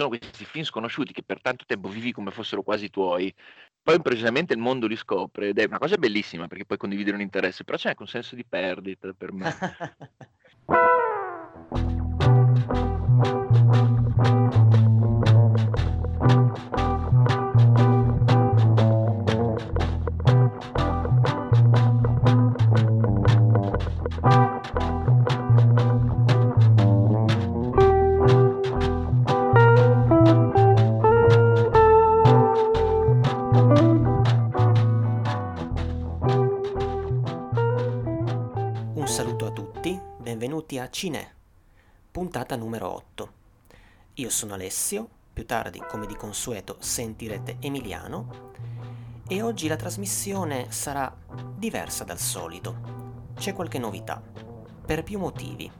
sono questi film sconosciuti che per tanto tempo vivi come fossero quasi tuoi, poi improvvisamente il mondo li scopre ed è una cosa bellissima perché puoi condividere un interesse, però c'è anche un senso di perdita per me. Cinè, puntata numero 8. Io sono Alessio, più tardi, come di consueto, sentirete Emiliano e oggi la trasmissione sarà diversa dal solito. C'è qualche novità, per più motivi.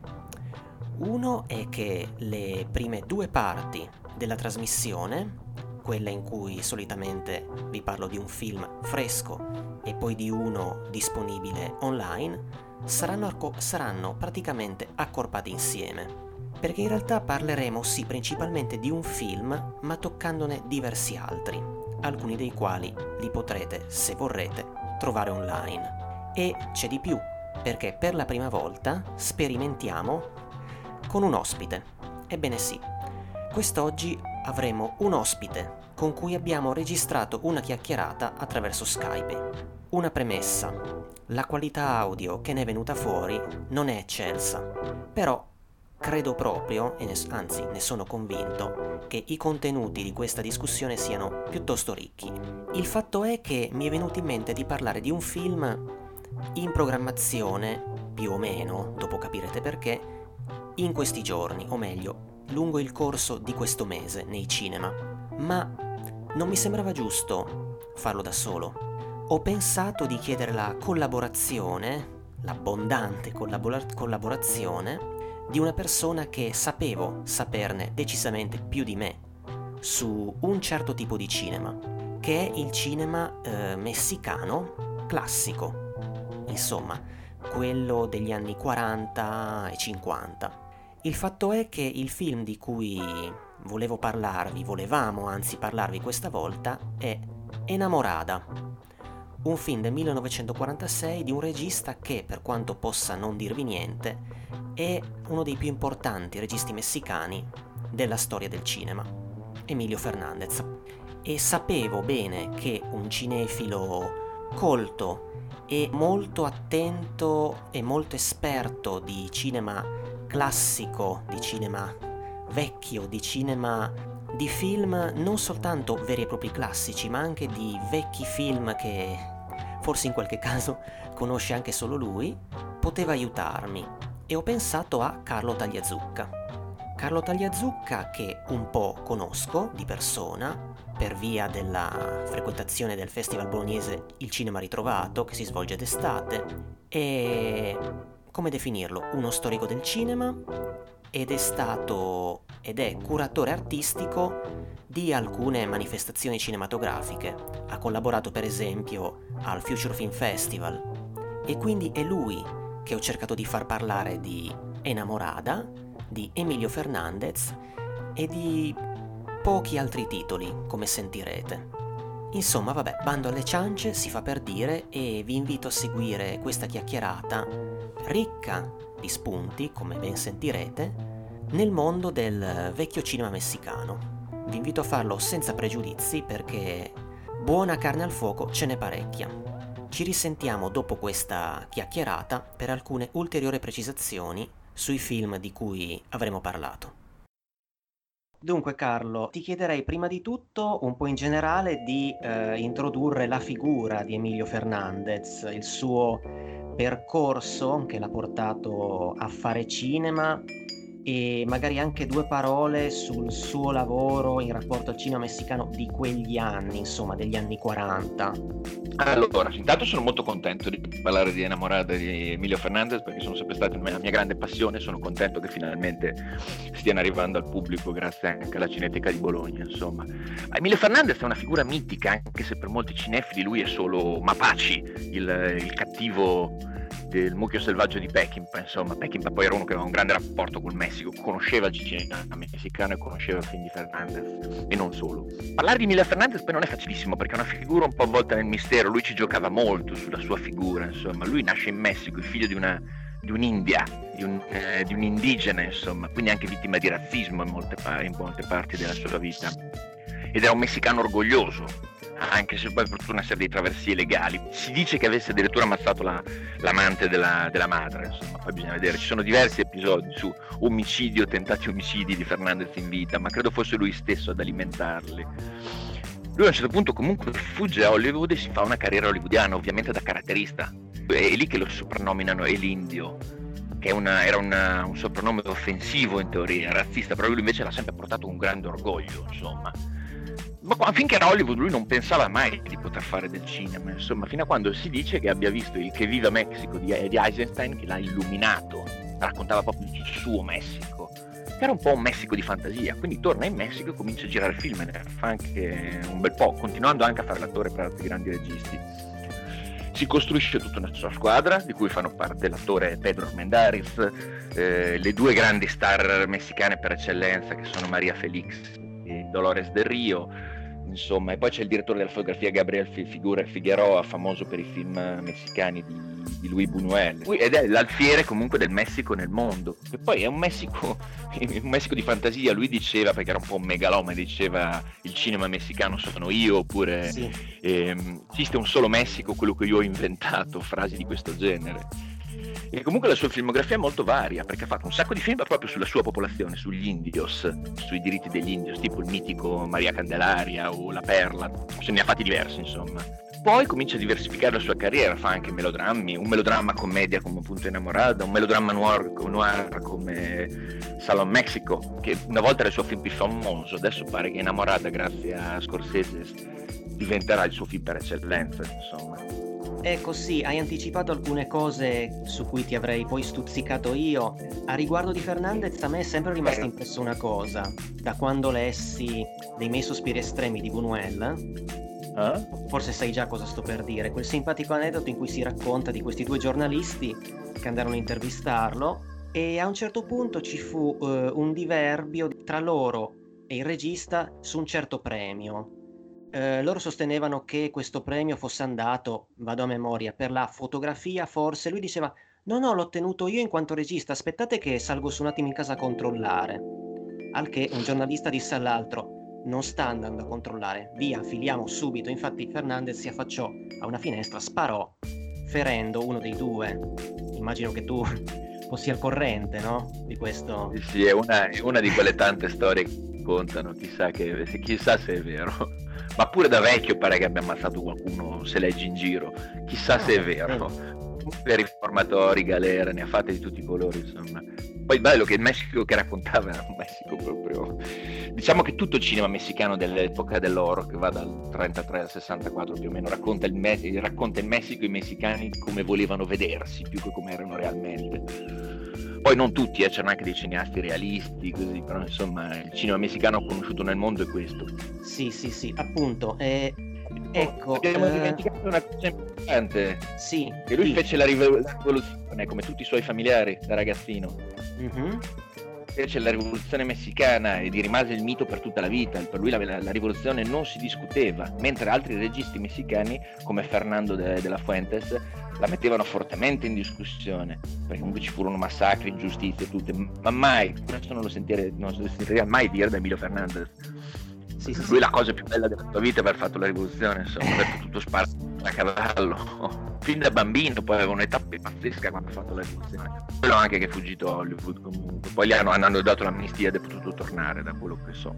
Uno è che le prime due parti della trasmissione, quella in cui solitamente vi parlo di un film fresco e poi di uno disponibile online, saranno, arco- saranno praticamente accorpati insieme. Perché in realtà parleremo sì principalmente di un film, ma toccandone diversi altri, alcuni dei quali li potrete, se vorrete, trovare online. E c'è di più, perché per la prima volta sperimentiamo con un ospite. Ebbene sì, quest'oggi avremo un ospite con cui abbiamo registrato una chiacchierata attraverso Skype. Una premessa. La qualità audio che ne è venuta fuori non è eccelsa, però credo proprio, ne, anzi ne sono convinto, che i contenuti di questa discussione siano piuttosto ricchi. Il fatto è che mi è venuto in mente di parlare di un film in programmazione, più o meno, dopo capirete perché, in questi giorni, o meglio, lungo il corso di questo mese nei cinema, ma non mi sembrava giusto farlo da solo ho pensato di chiedere la collaborazione, l'abbondante collabor- collaborazione, di una persona che sapevo saperne decisamente più di me su un certo tipo di cinema, che è il cinema eh, messicano classico, insomma, quello degli anni 40 e 50. Il fatto è che il film di cui volevo parlarvi, volevamo anzi parlarvi questa volta, è Enamorada, un film del 1946 di un regista che, per quanto possa non dirvi niente, è uno dei più importanti registi messicani della storia del cinema, Emilio Fernandez. E sapevo bene che un cinefilo colto e molto attento e molto esperto di cinema classico, di cinema vecchio, di cinema di film non soltanto veri e propri classici, ma anche di vecchi film che forse in qualche caso conosce anche solo lui, poteva aiutarmi e ho pensato a Carlo Tagliazucca. Carlo Tagliazucca che un po' conosco di persona per via della frequentazione del Festival Bolognese Il Cinema Ritrovato che si svolge d'estate e come definirlo? Uno storico del cinema ed è stato ed è curatore artistico di alcune manifestazioni cinematografiche. Ha collaborato per esempio al Future Film Festival e quindi è lui che ho cercato di far parlare di Enamorada, di Emilio Fernandez e di pochi altri titoli, come sentirete. Insomma, vabbè, bando alle ciance, si fa per dire, e vi invito a seguire questa chiacchierata ricca di spunti, come ben sentirete, nel mondo del vecchio cinema messicano. Vi invito a farlo senza pregiudizi perché buona carne al fuoco ce n'è parecchia. Ci risentiamo dopo questa chiacchierata per alcune ulteriori precisazioni sui film di cui avremo parlato. Dunque Carlo, ti chiederei prima di tutto un po' in generale di eh, introdurre la figura di Emilio Fernandez, il suo percorso che l'ha portato a fare cinema e magari anche due parole sul suo lavoro in rapporto al cinema messicano di quegli anni, insomma, degli anni 40. Allora, intanto sono molto contento di parlare di Enamorata di Emilio Fernandez perché sono sempre stata la mia grande passione, sono contento che finalmente stiano arrivando al pubblico grazie anche alla Cineteca di Bologna, insomma. Emilio Fernandez è una figura mitica, anche se per molti cinefili lui è solo Mapaci, il, il cattivo del mucchio selvaggio di Peckinpah, insomma, Peckinpah poi era uno che aveva un grande rapporto col Messico, conosceva il cinema messicano e conosceva il Fernandez e non solo. Parlare di Mila Fernandez poi non è facilissimo perché è una figura un po' avvolta nel mistero, lui ci giocava molto sulla sua figura, insomma, lui nasce in Messico, è figlio di una di un'India, di un, eh, di un, indigene, insomma, quindi anche vittima di razzismo in molte, in molte parti della sua vita. Ed era un messicano orgoglioso, anche se poi per tutta una serie di traversie legali. Si dice che avesse addirittura ammazzato la, l'amante della, della, madre, insomma, poi bisogna vedere. Ci sono diversi episodi su omicidio, tentati omicidi di Fernandez in vita, ma credo fosse lui stesso ad alimentarli. Lui a un certo punto comunque fugge a Hollywood e si fa una carriera hollywoodiana, ovviamente da caratterista. È lì che lo soprannominano Elindio, che una, era una, un soprannome offensivo in teoria, razzista, però lui invece l'ha sempre portato un grande orgoglio, insomma ma finché era Hollywood lui non pensava mai di poter fare del cinema, insomma, fino a quando si dice che abbia visto il Che viva Mexico di, di Eisenstein che l'ha illuminato, raccontava proprio il suo Messico, che era un po' un Messico di fantasia, quindi torna in Messico e comincia a girare film, ne fa anche un bel po', continuando anche a fare l'attore per altri grandi registi. Si costruisce tutta una sua squadra, di cui fanno parte l'attore Pedro Armendáriz, eh, le due grandi star messicane per eccellenza che sono Maria Felix e Dolores del Rio, insomma, e poi c'è il direttore della fotografia Gabriel Figura Figueroa, famoso per i film messicani di, di Luis Buñuel, ed è l'alfiere comunque del Messico nel mondo, che poi è un Messico, un Messico di fantasia, lui diceva, perché era un po' un megaloma, diceva il cinema messicano sono io, oppure sì. ehm, esiste un solo Messico, quello che io ho inventato, frasi di questo genere. E comunque la sua filmografia è molto varia, perché ha fatto un sacco di film proprio sulla sua popolazione, sugli indios, sui diritti degli indios, tipo il mitico Maria Candelaria o La Perla, se ne ha fatti diversi insomma. Poi comincia a diversificare la sua carriera, fa anche melodrammi, un melodramma commedia come appunto Innamorata, un melodramma noir, noir come Salon Mexico, che una volta era il suo film più famoso, adesso pare che Innamorata grazie a Scorsese diventerà il suo film per eccellenza, insomma. Ecco sì, hai anticipato alcune cose su cui ti avrei poi stuzzicato io. A riguardo di Fernandez a me è sempre rimasta impressa una cosa. Da quando lessi dei miei sospiri estremi di Buñuel, eh? forse sai già cosa sto per dire, quel simpatico aneddoto in cui si racconta di questi due giornalisti che andarono a intervistarlo e a un certo punto ci fu uh, un diverbio tra loro e il regista su un certo premio eh, loro sostenevano che questo premio fosse andato, vado a memoria, per la fotografia forse. Lui diceva, no, no, l'ho ottenuto io in quanto regista, aspettate che salgo su un attimo in casa a controllare. Al che un giornalista disse all'altro, non sta andando a controllare, via, filiamo subito. Infatti Fernandez si affacciò a una finestra, sparò, ferendo uno dei due. Immagino che tu fossi al corrente, no? Di questo. Sì, è una, una di quelle tante storie che contano, chissà, che, chissà se è vero ma pure da vecchio pare che abbia ammazzato qualcuno se leggi in giro, chissà se è vero. Per riformatori, galera, ne ha fatte di tutti i colori, insomma. Poi il bello che il Messico che raccontava era un Messico proprio... Diciamo che tutto il cinema messicano dell'epoca dell'oro, che va dal 33 al 64 più o meno, racconta il, Me- racconta il Messico e i messicani come volevano vedersi, più che come erano realmente poi non tutti, eh, c'erano anche dei cineasti realisti, così, però insomma il cinema messicano conosciuto nel mondo è questo. Sì, sì, sì, appunto. Eh, ecco. Abbiamo eh... dimenticato una cosa importante. Sì. Che lui sì. fece la rivoluzione, come tutti i suoi familiari, da ragazzino. Mm-hmm fece la rivoluzione messicana e gli rimase il mito per tutta la vita, per lui la, la rivoluzione non si discuteva, mentre altri registi messicani come Fernando de, de la Fuentes la mettevano fortemente in discussione, perché comunque ci furono massacri, ingiustizie, tutte, ma mai, questo non lo sentirei, non lo sentirei mai dire da Emilio Fernandez. Sì, sì, Lui la cosa più bella della sua vita è aver fatto la rivoluzione, insomma, aver potuto sparare a cavallo. Fin da bambino poi aveva un'età pazzesca quando ha fatto la rivoluzione. Quello anche che è fuggito a Hollywood comunque. Poi gli hanno, hanno dato l'amnistia ed è potuto tornare, da quello che so.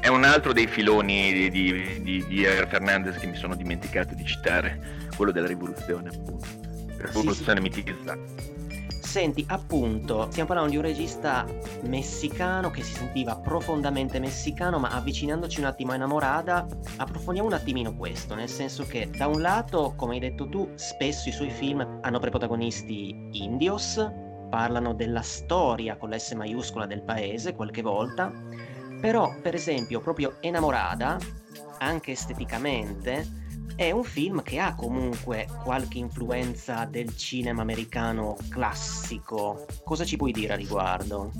È un altro dei filoni di, di, di, di Fernandez che mi sono dimenticato di citare quello della rivoluzione, appunto. Rivoluzione sì, sì. Senti, appunto, stiamo parlando di un regista messicano che si sentiva profondamente messicano, ma avvicinandoci un attimo a Innamorata, approfondiamo un attimino questo, nel senso che da un lato, come hai detto tu, spesso i suoi film hanno per protagonisti indios, parlano della storia con l'S maiuscola del paese qualche volta, però per esempio proprio Enamorada, anche esteticamente, è un film che ha comunque qualche influenza del cinema americano classico. Cosa ci puoi dire a riguardo?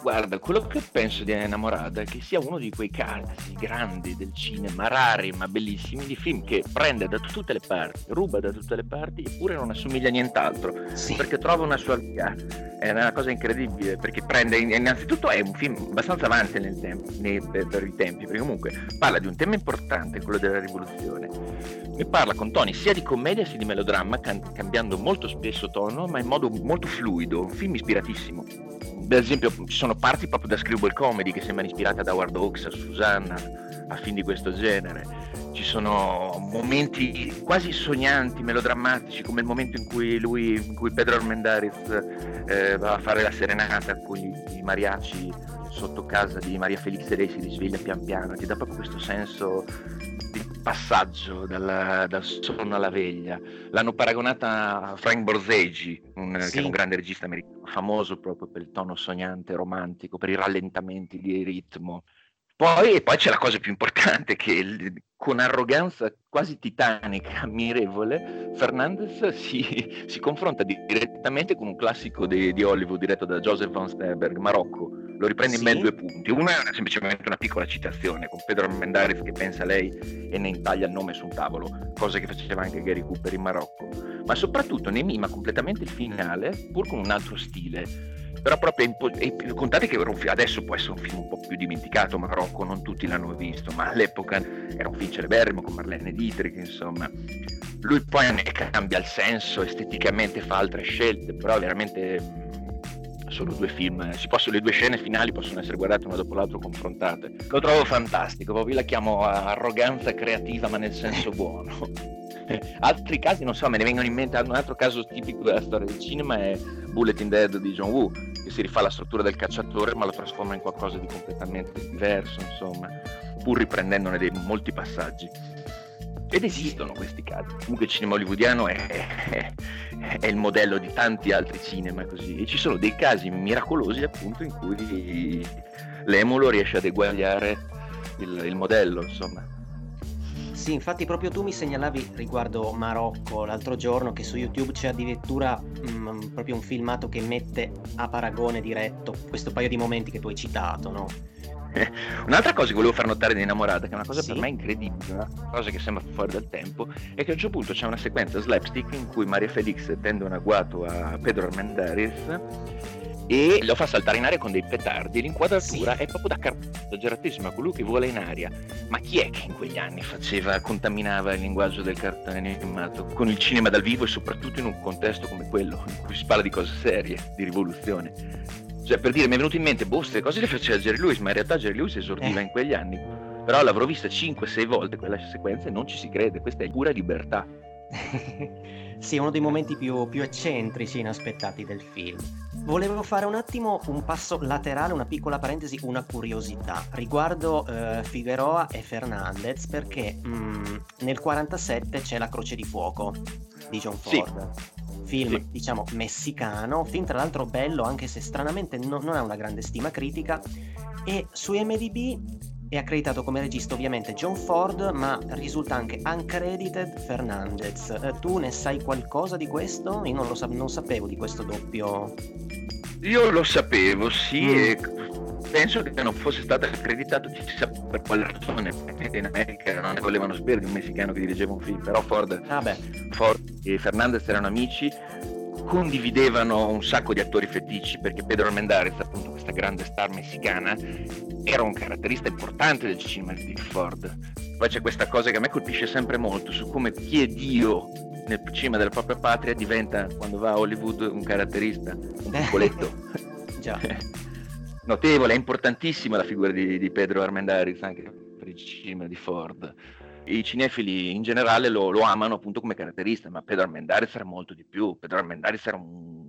Guarda, quello che penso di Innamorata è che sia uno di quei casi grandi del cinema, rari ma bellissimi, di film che prende da tutte le parti, ruba da tutte le parti, eppure non assomiglia a nient'altro, sì. perché trova una sua via. È una cosa incredibile, perché prende, innanzitutto è un film abbastanza avanti nel tempo, nei, per, per, i tempi, perché comunque parla di un tema importante, quello della rivoluzione. Ne parla con toni sia di commedia sia di melodramma, can- cambiando molto spesso tono, ma in modo molto fluido, un film ispiratissimo per esempio ci sono parti proprio da screwball comedy che sembrano ispirate ad Howard Hawks, a Susanna, a film di questo genere. Ci sono momenti quasi sognanti, melodrammatici, come il momento in cui lui, in cui Pedro Armendariz eh, va a fare la serenata con i mariachi sotto casa di Maria Felix e lei si risveglia pian piano, ti dà proprio questo senso di passaggio dal, dal sonno alla veglia. L'hanno paragonata a Frank Borzegi, un, sì. che è un grande regista americano, famoso proprio per il tono sognante, romantico, per i rallentamenti di ritmo. Poi, poi c'è la cosa più importante che con arroganza quasi titanica, ammirevole, Fernandez si, si confronta direttamente con un classico di, di Hollywood diretto da Joseph von Sternberg, Marocco, lo riprende sì. in ben due punti. Una è semplicemente una piccola citazione con Pedro Armendáriz che pensa a lei e ne intaglia il nome su un tavolo, cosa che faceva anche Gary Cooper in Marocco, ma soprattutto ne mima completamente il finale, pur con un altro stile. Però proprio impo- contate che adesso può essere un film un po' più dimenticato, Marocco non tutti l'hanno visto, ma all'epoca era un film celeberrimo con Marlene Dietrich, insomma. Lui poi ne cambia il senso, esteticamente fa altre scelte, però veramente sono due film, possono, le due scene finali possono essere guardate una dopo l'altra confrontate. Lo trovo fantastico, proprio la chiamo arroganza creativa ma nel senso buono. Altri casi, non so, me ne vengono in mente un altro caso tipico della storia del cinema è Bulletin Dead di John Woo, che si rifà la struttura del cacciatore ma lo trasforma in qualcosa di completamente diverso, insomma, pur riprendendone dei molti passaggi. Ed esistono questi casi. Comunque il cinema hollywoodiano è, è, è, il modello di tanti altri cinema così. E ci sono dei casi miracolosi appunto in cui l'emulo riesce ad eguagliare il, il modello, insomma. Sì, infatti proprio tu mi segnalavi riguardo Marocco l'altro giorno che su YouTube c'è addirittura mh, mm, proprio un filmato che mette a paragone diretto questo paio di momenti che tu hai citato, no? Un'altra cosa che volevo far notare di Innamorata, che è una cosa sì. per me incredibile, una cosa che sembra fuori dal tempo, è che a un certo punto c'è una sequenza slapstick in cui Maria Felix tende un agguato a Pedro Armendariz e lo fa saltare in aria con dei petardi. L'inquadratura sì. è proprio da cartone, esageratissima, colui che vola in aria. Ma chi è che in quegli anni faceva, contaminava il linguaggio del cartone animato con il cinema dal vivo e soprattutto in un contesto come quello, in cui si parla di cose serie, di rivoluzione? Cioè, per dire, mi è venuto in mente, boh, queste cose le faceva Jerry Lewis, ma in realtà Jerry Lewis esordiva eh. in quegli anni. Però l'avrò vista 5-6 volte quella sequenza e non ci si crede, questa è pura libertà. sì, uno dei momenti più, più eccentrici e inaspettati del film. Volevo fare un attimo un passo laterale, una piccola parentesi, una curiosità riguardo uh, Figueroa e Fernandez, perché mh, mm, nel 47 c'è La Croce di Fuoco di John Ford. Sì film sì. diciamo messicano, film tra l'altro bello anche se stranamente no, non ha una grande stima critica e su MDB è accreditato come regista ovviamente John Ford ma risulta anche uncredited Fernandez. Eh, tu ne sai qualcosa di questo? Io non lo sa- non sapevo di questo doppio. Io lo sapevo, sì, mm. e penso che non fosse stato accreditato chissà per quale ragione, in America non ne volevano sapere di un messicano che dirigeva un film, però Ford, ah Ford e Fernandez erano amici, condividevano un sacco di attori fetici, perché Pedro Almendarez, appunto questa grande star messicana, era un caratterista importante del cinema di Ford. Poi c'è questa cosa che a me colpisce sempre molto, su come chi è Dio nel cinema della propria patria diventa, quando va a Hollywood, un caratterista, un piccoletto. Già notevole, è importantissima la figura di, di Pedro Armendariz anche per il cinema di Ford. I cinefili in generale lo, lo amano appunto come caratterista, ma Pedro Armendariz era molto di più. Pedro Armendariz era un,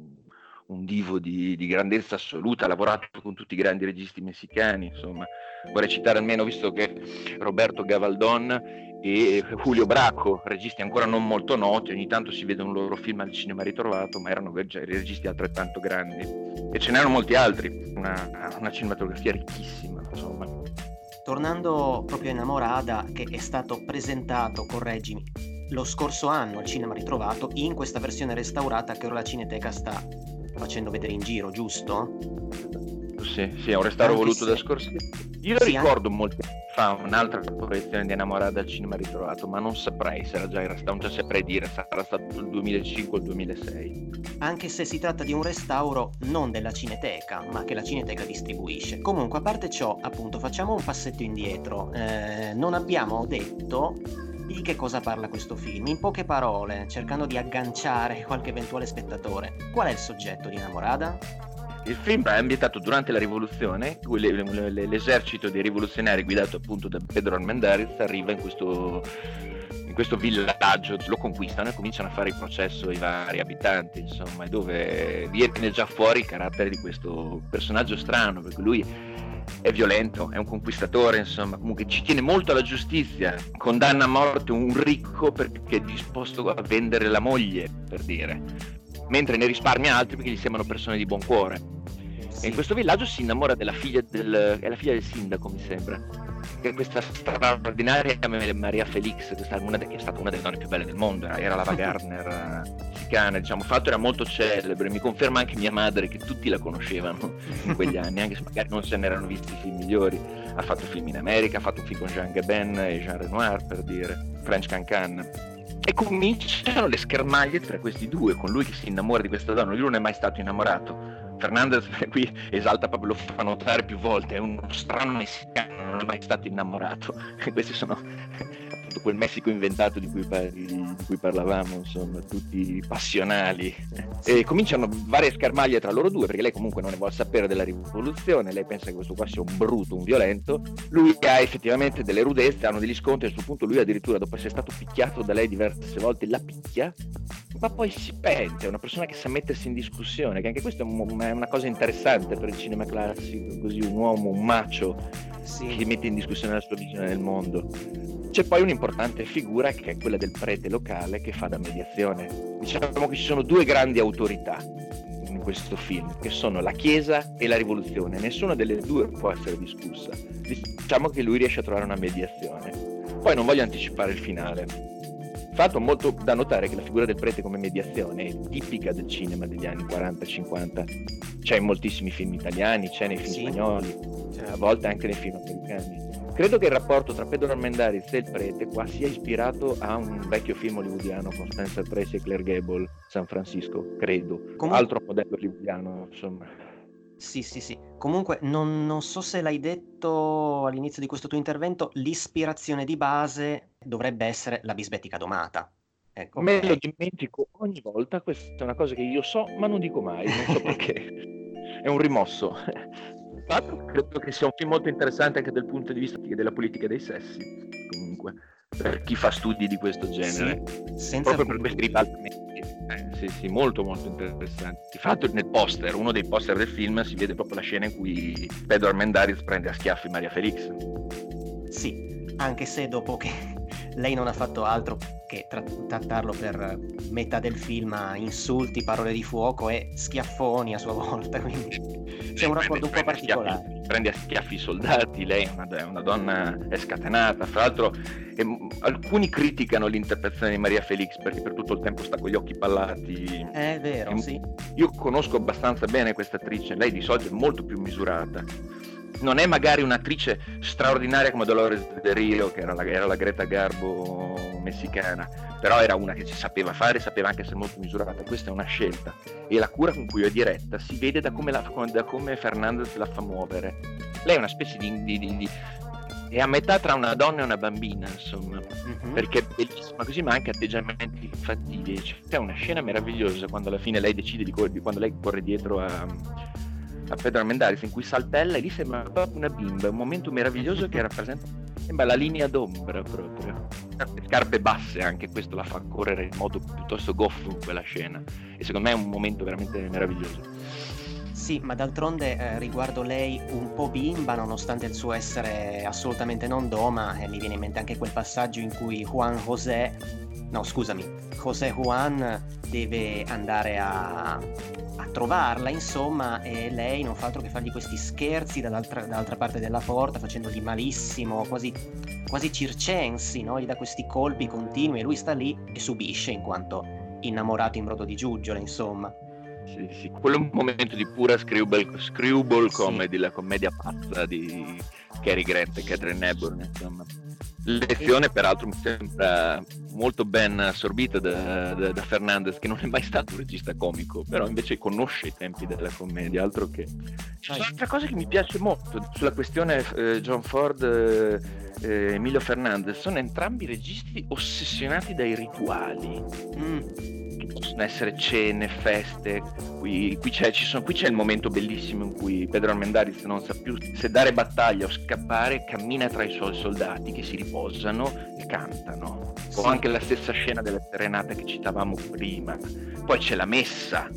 un divo di, di, grandezza assoluta, ha lavorato con tutti i grandi registi messicani, insomma. Vorrei citare almeno, visto che Roberto Gavaldon e Julio Bracco, registi ancora non molto noti, ogni tanto si vede un loro film al cinema ritrovato, ma erano registi altrettanto grandi. E ce n'erano molti altri, una, una cinematografia ricchissima, insomma. tornando proprio a Innamorada, che è stato presentato, correggimi, lo scorso anno al cinema ritrovato, in questa versione restaurata che ora la Cineteca sta facendo vedere in giro, giusto? Sì, sì, è un restauro anche voluto se... da Scorsese. Io sì, ricordo molto fa un'altra proiezione di Innamorata al cinema ritrovato, ma non saprei se era già in restauro, non saprei dire, sarà stato il 2005 o il 2006. Anche se si tratta di un restauro non della Cineteca, ma che la Cineteca distribuisce. Comunque, a parte ciò, appunto, facciamo un passetto indietro. Eh, non abbiamo detto di che cosa parla questo film? In poche parole, cercando di agganciare qualche eventuale spettatore, qual è il soggetto di Innamorada? Il film è ambientato durante la rivoluzione, l'esercito dei rivoluzionari guidato appunto da Pedro Armendariz arriva in questo, in questo villaggio, lo conquistano e cominciano a fare il processo ai vari abitanti, insomma, dove viene già fuori il carattere di questo personaggio strano, perché lui è violento, è un conquistatore, insomma, comunque ci tiene molto alla giustizia, condanna a morte un ricco perché è disposto a vendere la moglie, per dire, mentre ne risparmia altri perché gli sembrano persone di buon cuore. Sì. E in questo villaggio si innamora della figlia del, è la figlia del sindaco, mi sembra, che è questa straordinaria Maria Felix, questa, una che è stata una delle donne più belle del mondo, era la Gardner messicana, diciamo, fatto era molto celebre, mi conferma anche mia madre che tutti la conoscevano in quegli anni, anche se magari non se ne erano visti film migliori. Ha fatto film in America, ha fatto un film con Jean Gabin e Jean Renoir, per dire, French Cancan. E cominciano le schermaglie tra questi due, con lui che si innamora di questa donna, lui non è mai stato innamorato Fernandez qui esalta proprio, lo fa notare più volte, è uno strano messicano, non è mai stato innamorato. Questi sono appunto quel Messico inventato di cui, di, di cui, parlavamo, insomma, tutti passionali. E cominciano varie scarmaglie tra loro due, perché lei comunque non ne vuole sapere della rivoluzione, lei pensa che questo qua sia un bruto, un violento. Lui ha effettivamente delle rudezze, hanno degli scontri, a questo punto lui addirittura dopo essere stato picchiato da lei diverse volte la picchia, ma poi si pente, è una persona che sa mettersi in discussione, che anche questo è, un, è una cosa interessante per il cinema classico, così un uomo, un macio sì. che mette in discussione la sua visione del mondo. C'è poi un'importante figura che è quella del prete locale che fa da mediazione. Diciamo che ci sono due grandi autorità in questo film, che sono la Chiesa e la rivoluzione. Nessuna delle due può essere discussa. Diciamo che lui riesce a trovare una mediazione. Poi non voglio anticipare il finale. Fatto molto da notare che la figura del prete come mediazione è tipica del cinema degli anni 40-50. C'è in moltissimi film italiani, c'è nei film sì. spagnoli, a volte anche nei film americani. Credo che il rapporto tra Pedro Armendariz e il prete qua sia ispirato a un vecchio film hollywoodiano con Spencer Tracy e Claire Gable, San Francisco, credo. Comun- Altro modello hollywoodiano, insomma. Sì, sì, sì. Comunque, non, non, so se l'hai detto all'inizio di questo tuo intervento, l'ispirazione di base dovrebbe essere la bisbetica domata. Ecco. Me lo dimentico ogni volta, questa è una cosa che io so, ma non dico mai, non so perché. è un rimosso fatto credo che sia un film molto interessante anche dal punto di vista della politica dei sessi, comunque, per chi fa studi di questo genere. Sì, Proprio per questi ribaltamenti. Eh, sì, sì, molto molto interessanti. Di fatto nel poster, uno dei poster del film, si vede proprio la scena in cui Pedro Armendariz prende a schiaffi Maria Felix. Sì, anche se dopo che lei non ha fatto altro che trattarlo per metà del film a insulti, parole di fuoco e schiaffoni a sua volta, quindi c'è un rapporto un po' particolare. Schiaffi, prende a schiaffi i soldati, lei è una, è una donna è scatenata, fra l'altro è, alcuni criticano l'interpretazione di Maria Felix perché per tutto il tempo sta con gli occhi pallati. È vero, e, sì. Io conosco abbastanza bene questa attrice, lei di solito è molto più misurata non è magari un'attrice straordinaria come Dolores De Rio, che era la, era la Greta Garbo messicana, però era una che si sapeva fare, sapeva anche essere molto misurata. Questa è una scelta e la cura con cui è diretta si vede da come, la, da come Fernandez la fa muovere. Lei è una specie di, di, di, di è a metà tra una donna e una bambina, insomma, mm-hmm. perché è bellissima così, ma anche atteggiamenti fattivi. C'è una scena meravigliosa quando alla fine lei decide di correre, quando lei corre dietro a, a Pedro Armendaris in cui saltella e lì sembra proprio una bimba, un momento meraviglioso che rappresenta sembra la linea d'ombra proprio. Le scarpe basse anche questo la fa correre in modo piuttosto goffo quella scena e secondo me è un momento veramente meraviglioso. Sì, ma d'altronde eh, riguardo lei un po' bimba, nonostante il suo essere assolutamente non doma, e mi viene in mente anche quel passaggio in cui Juan José no scusami, José Juan deve andare a, a trovarla, insomma, e lei non fa altro che fargli questi scherzi dall'altra, dall'altra parte della porta, facendogli malissimo, quasi, quasi circensi, no? gli dà questi colpi continui e lui sta lì e subisce in quanto innamorato in brodo di giuggiole, insomma. Sì, sì. Quello è un momento di pura screwball, screwball comedy, sì. la commedia pazza di Cary Grant e Catherine Hepburn, insomma. Lezione peraltro mi sembra molto ben assorbita da, da, da, Fernandez che non è mai stato un regista comico però invece conosce i tempi della commedia altro che c'è un'altra cosa che mi piace molto sulla questione eh, John Ford eh, eh, Emilio Fernandez sono entrambi registi ossessionati dai rituali mm possono essere cene, feste. Qui, qui, c'è, sono, qui, c'è, il momento bellissimo in cui Pedro Armendaris non sa più se dare battaglia o scappare, cammina tra i suoi soldati che si riposano e cantano. Sì. O anche la stessa scena delle serenate che citavamo prima. Poi c'è la messa,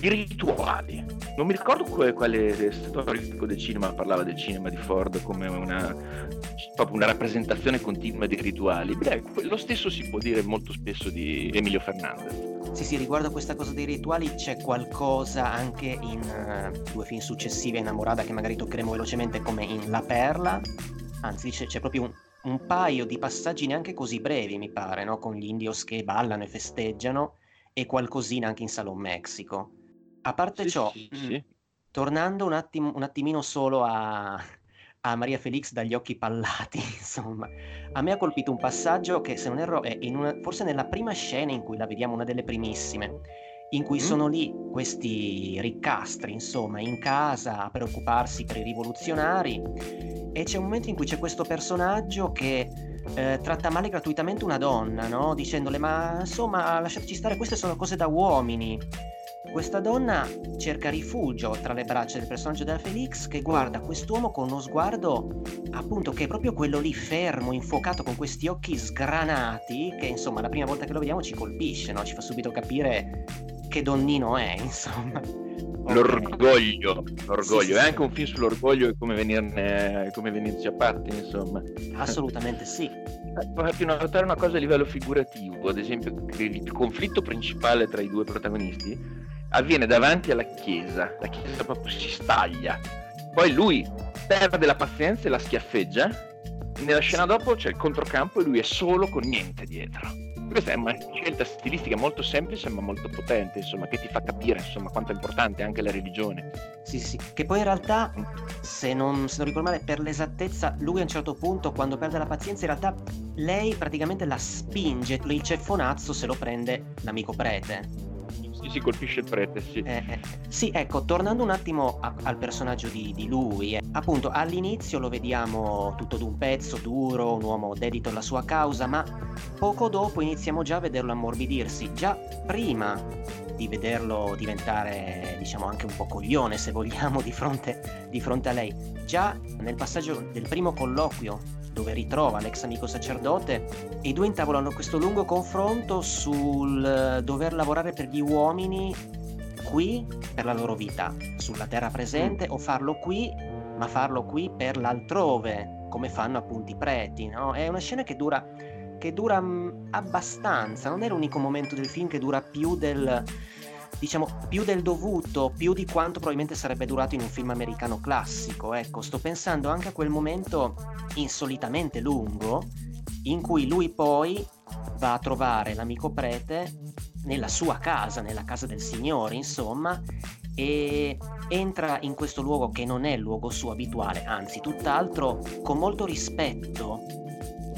i rituali. Non mi ricordo quale storico del cinema parlava del cinema di Ford come una, una rappresentazione continua di rituali. Beh, lo stesso si può dire molto spesso di Emilio Fernandez. Sì, sì, riguardo a questa cosa dei rituali c'è qualcosa anche in uh, due film successivi Innamorata che magari toccheremo velocemente come in La Perla, anzi c'è, c'è proprio un, un, paio di passaggi neanche così brevi mi pare, no? con gli indios che ballano e festeggiano e qualcosina anche in Salon Mexico. A parte sì, ciò, sì, mh, sì. tornando un, attimo, un attimino solo a, a Maria Felix dagli occhi pallati, insomma. A me ha colpito un passaggio che, se non erro, è una, forse nella prima scena in cui la vediamo, una delle primissime, in cui mm. sono lì questi riccastri, insomma, in casa a preoccuparsi per i rivoluzionari e c'è un momento in cui c'è questo personaggio che eh, tratta male gratuitamente una donna, no? Dicendole, ma insomma, lasciateci stare, queste sono cose da uomini. Questa donna cerca rifugio tra le braccia del personaggio della Felix che guarda quest'uomo con uno sguardo appunto che è proprio quello lì fermo, infuocato con questi occhi sgranati che insomma la prima volta che lo vediamo ci colpisce, no? ci fa subito capire che donnino è insomma. L'orgoglio, l'orgoglio, sì, sì, è anche un film sull'orgoglio e come, venirne, come venirci a parte insomma. Assolutamente sì. Farti notare una cosa a livello figurativo, ad esempio il conflitto principale tra i due protagonisti avviene davanti alla chiesa, la chiesa proprio si staglia, poi lui perde la pazienza e la schiaffeggia, nella scena dopo c'è il controcampo e lui è solo con niente dietro. Questa è una scelta stilistica molto semplice ma molto potente, insomma, che ti fa capire insomma, quanto è importante anche la religione. Sì, sì, che poi in realtà, se non, se non ricordo male, per l'esattezza, lui a un certo punto, quando perde la pazienza, in realtà lei praticamente la spinge, il ceffonazzo se lo prende l'amico prete si colpisce il prete, sì. Eh, eh. Sì, ecco, tornando un attimo a, al personaggio di, di lui, eh, appunto all'inizio lo vediamo tutto d'un pezzo, duro, un uomo dedito alla sua causa, ma poco dopo iniziamo già a vederlo ammorbidirsi, già prima di vederlo diventare, diciamo, anche un po' coglione, se vogliamo, di fronte, di fronte a lei. Già nel passaggio del primo colloquio dove ritrova l'ex amico sacerdote e i due intavolano questo lungo confronto sul eh, dover lavorare per gli uomini qui per la loro vita, sulla terra presente, mm. o farlo qui, ma farlo qui per l'altrove, come fanno appunto i preti. No? È una scena che dura, che dura mh, abbastanza, non è l'unico momento del film che dura più del diciamo, più del dovuto, più di quanto probabilmente sarebbe durato in un film americano classico. Ecco, sto pensando anche a quel momento insolitamente lungo in cui lui poi va a trovare l'amico prete nella sua casa, nella casa del Signore, insomma, e entra in questo luogo che non è il luogo suo abituale, anzi tutt'altro con molto rispetto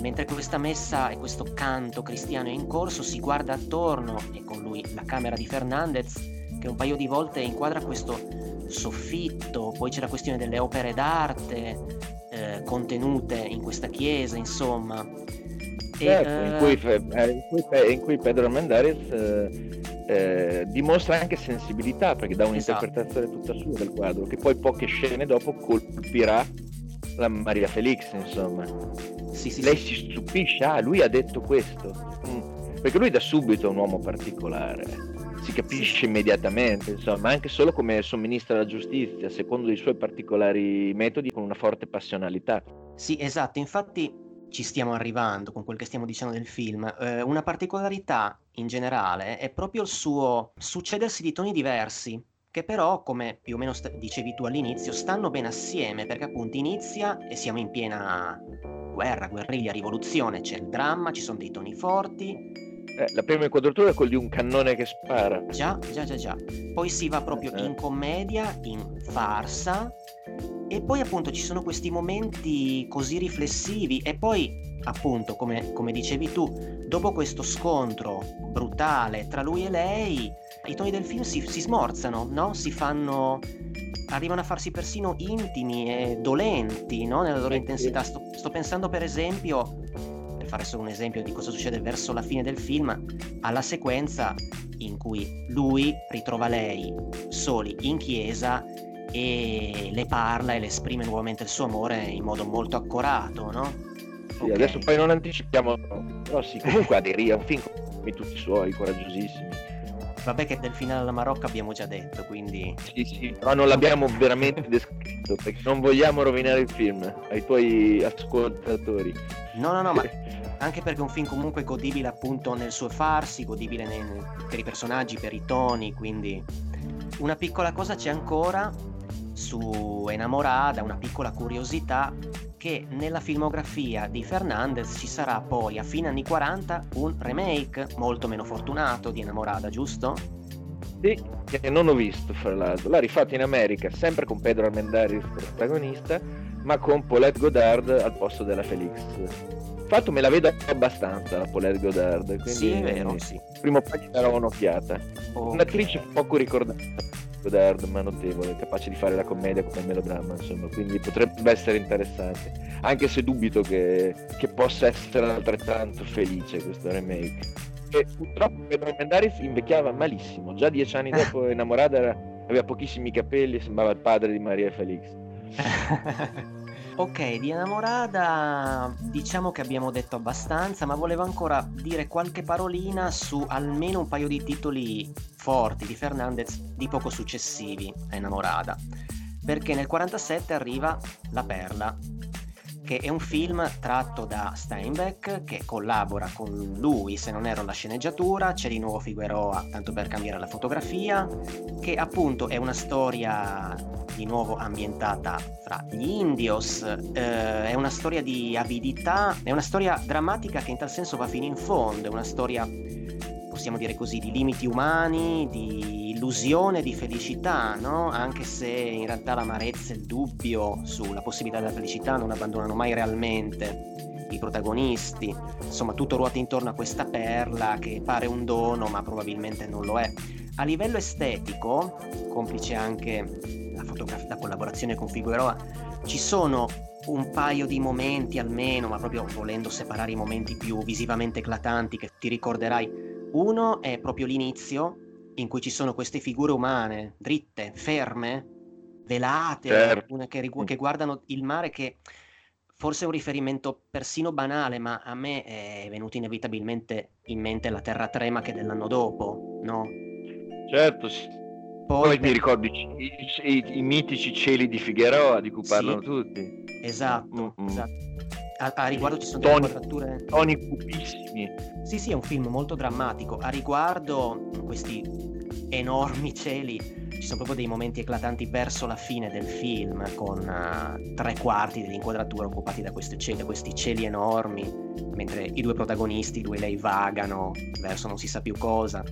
Mentre questa messa e questo canto cristiano è in corso, si guarda attorno e con lui la camera di Fernandez che un paio di volte inquadra questo soffitto, poi c'è la questione delle opere d'arte eh, contenute in questa chiesa, insomma. E, certo, eh... in, cui, in, cui, Pedro Mendares eh, eh, dimostra anche sensibilità perché dà un'interpretazione esatto. tutta sua del quadro che poi poche scene dopo colpirà la Maria Felix, insomma. Sì, sì, Lei sì. si stupisce, ah, lui ha detto questo. Mm. Perché lui da subito è un uomo particolare, si capisce immediatamente, insomma, anche solo come somministra la giustizia, secondo i suoi particolari metodi, con una forte passionalità. Sì, esatto, infatti ci stiamo arrivando con quel che stiamo dicendo del film. Eh, una particolarità in generale è proprio il suo succedersi di toni diversi, che però, come più o meno st- dicevi tu all'inizio, stanno bene assieme, perché appunto inizia e siamo in piena guerra, guerriglia, rivoluzione, c'è il dramma, ci sono dei toni forti, eh, la prima inquadratura è quella di un cannone che spara. Già, già, già, già. Poi si va proprio eh. in commedia, in farsa e poi appunto ci sono questi momenti così riflessivi e poi appunto come, come dicevi tu, dopo questo scontro brutale tra lui e lei, i toni del film si, si smorzano, no? Si fanno arrivano a farsi persino intimi e dolenti no? nella loro intensità. Sto, sto, pensando per esempio fare solo un esempio di cosa succede verso la fine del film, alla sequenza in cui lui ritrova lei soli in chiesa e le parla e le esprime nuovamente il suo amore in modo molto accorato, no? Sì, okay. adesso poi non anticipiamo, però sì, comunque Aderia è un film come tutti i suoi, coraggiosissimi. Vabbè che del finale alla Marocca abbiamo già detto, quindi... Sì, sì, però non l'abbiamo veramente descritto, perché non vogliamo rovinare il film ai tuoi ascoltatori. No, no, no, ma anche perché è un film comunque godibile appunto nel suo farsi, godibile nel, per i personaggi, per i toni, quindi una piccola cosa c'è ancora su Enamorada, una piccola curiosità che nella filmografia di Fernandez ci sarà poi a fine anni 40 un remake molto meno fortunato di Enamorada, giusto? Sì, che non ho visto fra l'altro. L'ha rifatto in America, sempre con Pedro Armendáriz protagonista, ma con Paulette Godard al posto della Felix fatto me la vedo abbastanza la Paulette Godard. Quindi sì, è vero, sì. Prima o poi gli darò un'occhiata. Okay. Un'attrice poco ricordata. Godard, ma notevole, capace di fare la commedia come il melodramma, insomma, quindi potrebbe essere interessante. Anche se dubito che, che possa essere altrettanto felice questo remake. E purtroppo Pedro Mendaris invecchiava malissimo, già dieci anni dopo innamorata era, aveva pochissimi capelli, sembrava il padre di Maria Felix. Ok, di Enamorada diciamo che abbiamo detto abbastanza, ma volevo ancora dire qualche parolina su almeno un paio di titoli forti di Fernandez di poco successivi a Enamorada. Perché nel 47 arriva La Perla, che è un film tratto da Steinbeck che collabora con lui, se non erro, alla sceneggiatura, c'è di nuovo Figueroa, tanto per cambiare la fotografia, che appunto è una storia di nuovo ambientata fra gli indios, eh, è una storia di avidità, è una storia drammatica che in tal senso va fino in fondo, è una storia, possiamo dire così, di limiti umani, di illusione di felicità, no? anche se in realtà l'amarezza e il dubbio sulla possibilità della felicità non abbandonano mai realmente i protagonisti. Insomma, tutto ruota intorno a questa perla che pare un dono, ma probabilmente non lo è. A livello estetico, complice anche la, fotografia, la collaborazione con Figueroa, ci sono un paio di momenti almeno, ma proprio volendo separare i momenti più visivamente eclatanti che ti ricorderai. Uno è proprio l'inizio, in cui ci sono queste figure umane, dritte, ferme, velate, certo. che, rigu- che guardano il mare che forse è un riferimento persino banale, ma a me è venuto inevitabilmente in mente la Terra Trema che dell'anno dopo, no? Certo, sì. Poi, Poi per... mi ricordi i, i, i, mitici cieli di Figueroa di cui parlano sì. tutti. Esatto, mm-hmm. esatto. A, a, riguardo ci sono toni, delle inquadrature... Toni cupissimi. Sì, sì, è un film molto drammatico. A riguardo questi enormi cieli, ci sono proprio dei momenti eclatanti verso la fine del film, con uh, tre quarti dell'inquadratura occupati da questi cieli, questi cieli enormi, mentre i due protagonisti, lui e lei, vagano verso non si sa più cosa.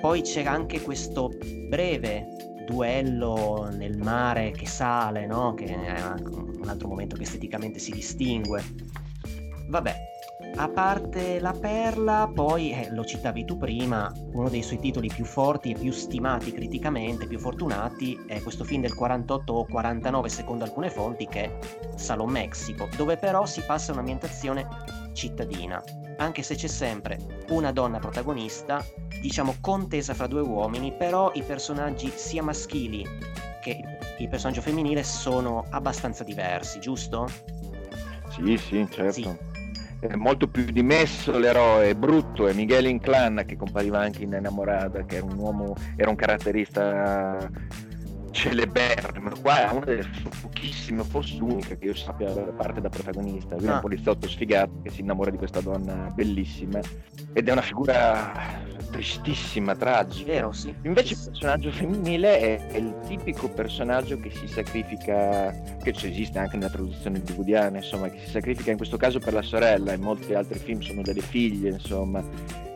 Poi c'è anche questo breve duello nel mare che sale, no? che è un altro momento che esteticamente si distingue. Vabbè, a parte La Perla, poi eh, lo citavi tu prima, uno dei suoi titoli più forti e più stimati criticamente, più fortunati, è questo film del 48 o 49 secondo alcune fonti che è Salon Mexico, dove però si passa a un'ambientazione cittadina, anche se c'è sempre una donna protagonista, diciamo contesa fra due uomini, però i personaggi sia maschili che il personaggio femminile sono abbastanza diversi, giusto? Sì, sì, certo. Sì eh, molto più dimesso l'eroe brutto è Miguel Inclán che compariva anche in Innamorata che era un uomo era un caratterista celeberrima. Qua è una delle pochissime, forse l'unica che io sappia parte da protagonista. Lui ah. è un ah. poliziotto sfigato che si innamora di questa donna bellissima ed è una figura tristissima, tragica. Vero, sì. Invece il personaggio femminile è, è, il tipico personaggio che si sacrifica, che esiste anche nella traduzione Allen, insomma, che si sacrifica in questo caso per la sorella, in molti altri film sono delle figlie, insomma.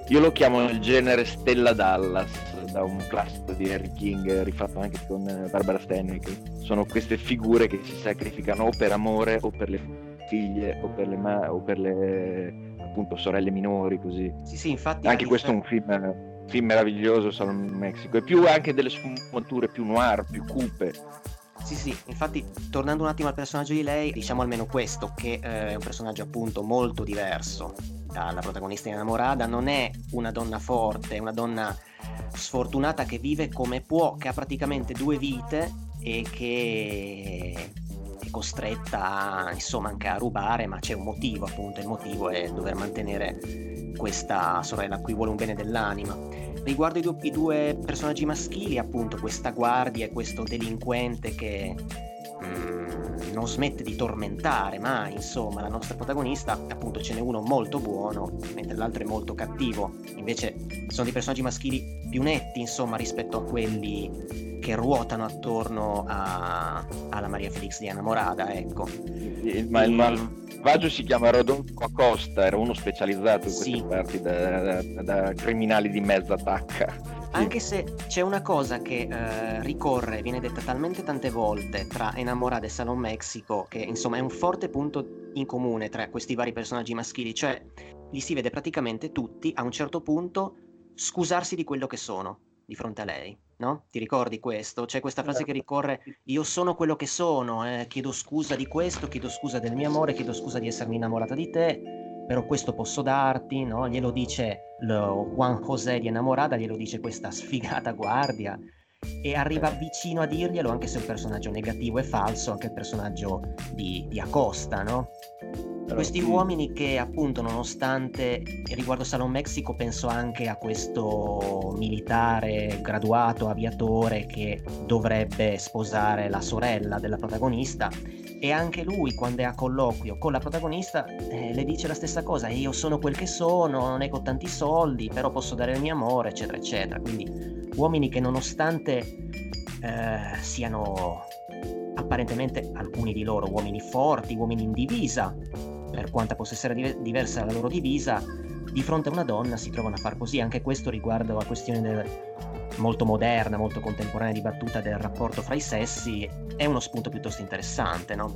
Io lo chiamo il genere Stella Dallas, da un classico di Harry King rifatto anche con eh, Barbara Stanwyck. Sono queste figure che si sacrificano o per amore o per le figlie o per le, ma- o per le appunto sorelle minori così. Sì, sì, infatti. Anche questo è un film, film meraviglioso, Salon Mexico. E più anche delle sfumature più noir, più cupe. Sì, sì, infatti tornando un attimo al personaggio di lei, diciamo almeno questo, che eh, è un personaggio appunto molto diverso dalla protagonista innamorata, non è una donna forte, è una donna sfortunata che vive come può, che ha praticamente due vite e che costretta insomma anche a rubare, ma c'è un motivo appunto, il motivo è dover mantenere questa sorella a cui vuole un bene dell'anima. Riguardo i due, i due personaggi maschili, appunto, questa guardia e questo delinquente che mm, non smette di tormentare mai, insomma, la nostra protagonista, appunto ce n'è uno molto buono, mentre l'altro è molto cattivo. Invece sono dei personaggi maschili più netti, insomma, rispetto a quelli che ruotano attorno a, alla Maria Felix di Anna Morada, ecco. Il, ma il malvagio si chiama Rodolfo Acosta, era uno specializzato in queste sì. parti da, da, da, criminali di mezza tacca. Anche se c'è una cosa che eh, ricorre, viene detta talmente tante volte tra Enamorada e Salon Mexico, che insomma è un forte punto in comune tra questi vari personaggi maschili, cioè li si vede praticamente tutti a un certo punto scusarsi di quello che sono di fronte a lei no? Ti ricordi questo? C'è questa frase che certo. ricorre, io sono quello che sono, eh, chiedo scusa di questo, chiedo scusa del mio amore, chiedo scusa di essermi innamorata di te, però questo posso darti, no? Glielo dice lo Juan José di innamorata, glielo dice questa sfigata guardia e arriva vicino a dirglielo anche se è un personaggio negativo e falso, anche il personaggio di, di Acosta, no? Questi uomini che appunto nonostante riguardo Salon Mexico penso anche a questo militare graduato aviatore che dovrebbe sposare la sorella della protagonista e anche lui quando è a colloquio con la protagonista eh, le dice la stessa cosa io sono quel che sono non ho tanti soldi però posso dare il mio amore eccetera eccetera quindi uomini che nonostante eh, siano apparentemente alcuni di loro uomini forti uomini in divisa per quanto possa essere div- diversa la loro divisa, di fronte a una donna si trovano a far così. Anche questo riguardo la questione del, molto moderna, molto contemporanea dibattuta del rapporto fra i sessi, è uno spunto piuttosto interessante, no?